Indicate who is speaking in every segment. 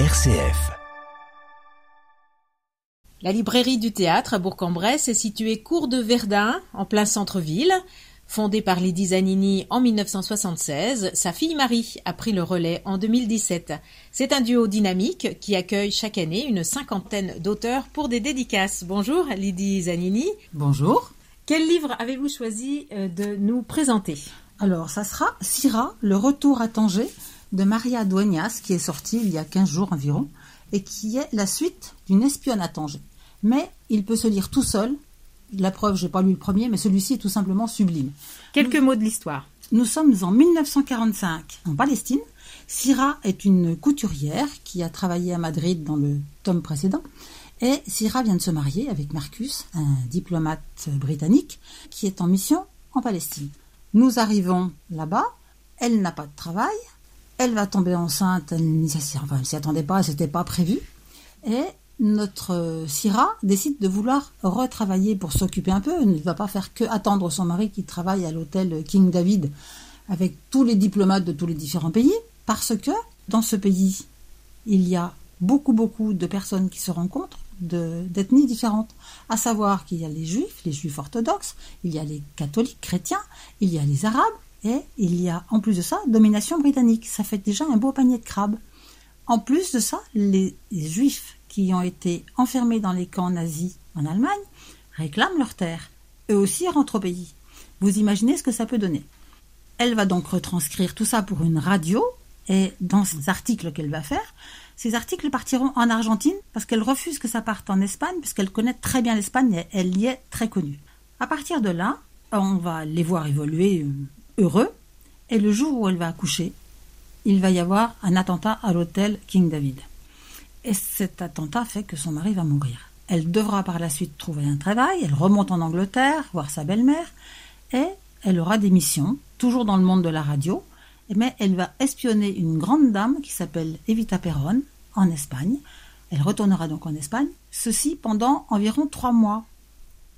Speaker 1: RCF.
Speaker 2: La librairie du théâtre à Bourg-en-Bresse est située cours de Verdun, en plein centre-ville. Fondée par Lydie Zanini en 1976, sa fille Marie a pris le relais en 2017. C'est un duo dynamique qui accueille chaque année une cinquantaine d'auteurs pour des dédicaces. Bonjour Lydie Zanini.
Speaker 3: Bonjour.
Speaker 2: Quel livre avez-vous choisi euh, de nous présenter?
Speaker 3: Alors, ça sera Syrah, le retour à Tanger de Maria Dueñas, qui est sorti il y a 15 jours environ, et qui est la suite d'une espionne à Tanger. Mais il peut se lire tout seul. La preuve, je n'ai pas lu le premier, mais celui-ci est tout simplement sublime.
Speaker 2: Quelques mots de l'histoire.
Speaker 3: Nous sommes en 1945 en Palestine. Syrah est une couturière qui a travaillé à Madrid dans le tome précédent. Et Syrah vient de se marier avec Marcus, un diplomate britannique qui est en mission en Palestine. Nous arrivons là-bas, elle n'a pas de travail, elle va tomber enceinte, elle ne s'y attendait pas, c'était pas prévu. Et notre Syrah décide de vouloir retravailler pour s'occuper un peu. Elle ne va pas faire que attendre son mari qui travaille à l'hôtel King David avec tous les diplomates de tous les différents pays, parce que dans ce pays, il y a beaucoup, beaucoup de personnes qui se rencontrent d'ethnies différentes, à savoir qu'il y a les juifs, les juifs orthodoxes, il y a les catholiques chrétiens, il y a les arabes, et il y a en plus de ça domination britannique. Ça fait déjà un beau panier de crabes. En plus de ça, les juifs qui ont été enfermés dans les camps nazis en Allemagne réclament leur terre. Eux aussi rentrent au pays. Vous imaginez ce que ça peut donner. Elle va donc retranscrire tout ça pour une radio, et dans ces articles qu'elle va faire, ces articles partiront en Argentine parce qu'elle refuse que ça parte en Espagne, puisqu'elle connaît très bien l'Espagne et elle y est très connue. À partir de là, on va les voir évoluer euh, heureux, et le jour où elle va accoucher, il va y avoir un attentat à l'hôtel King David. Et cet attentat fait que son mari va mourir. Elle devra par la suite trouver un travail, elle remonte en Angleterre, voir sa belle-mère, et elle aura des missions, toujours dans le monde de la radio, mais elle va espionner une grande dame qui s'appelle Evita Perron en Espagne. Elle retournera donc en Espagne, ceci pendant environ trois mois.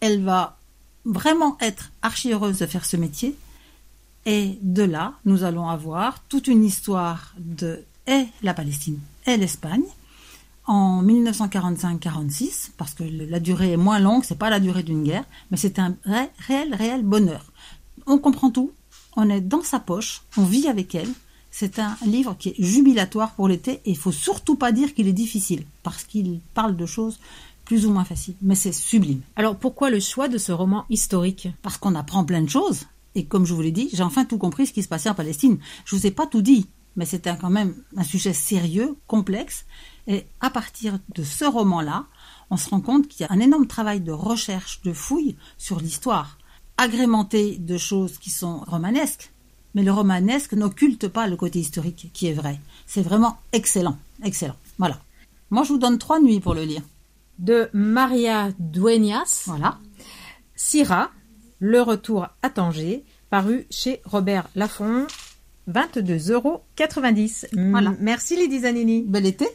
Speaker 3: Elle va vraiment être archi heureuse de faire ce métier, et de là, nous allons avoir toute une histoire de et la Palestine et l'Espagne en 1945-46, parce que la durée est moins longue, c'est pas la durée d'une guerre, mais c'est un réel, réel bonheur. On comprend tout, on est dans sa poche, on vit avec elle. C'est un livre qui est jubilatoire pour l'été et il faut surtout pas dire qu'il est difficile parce qu'il parle de choses plus ou moins faciles, mais c'est sublime.
Speaker 2: Alors pourquoi le choix de ce roman historique?
Speaker 3: Parce qu'on apprend plein de choses et comme je vous l'ai dit, j'ai enfin tout compris ce qui se passait en Palestine. Je vous ai pas tout dit, mais c'était quand même un sujet sérieux, complexe et à partir de ce roman-là, on se rend compte qu'il y a un énorme travail de recherche, de fouille sur l'histoire agrémenté de choses qui sont romanesques. Mais le romanesque n'occulte pas le côté historique qui est vrai. C'est vraiment excellent, excellent. Voilà. Moi, je vous donne trois nuits pour le lire.
Speaker 2: De Maria Dueñas.
Speaker 3: Voilà.
Speaker 2: Syrah, Le retour à Tanger, paru chez Robert Laffont, 22,90 euros.
Speaker 3: Voilà.
Speaker 2: Merci Lydie Zanini.
Speaker 3: Bel été.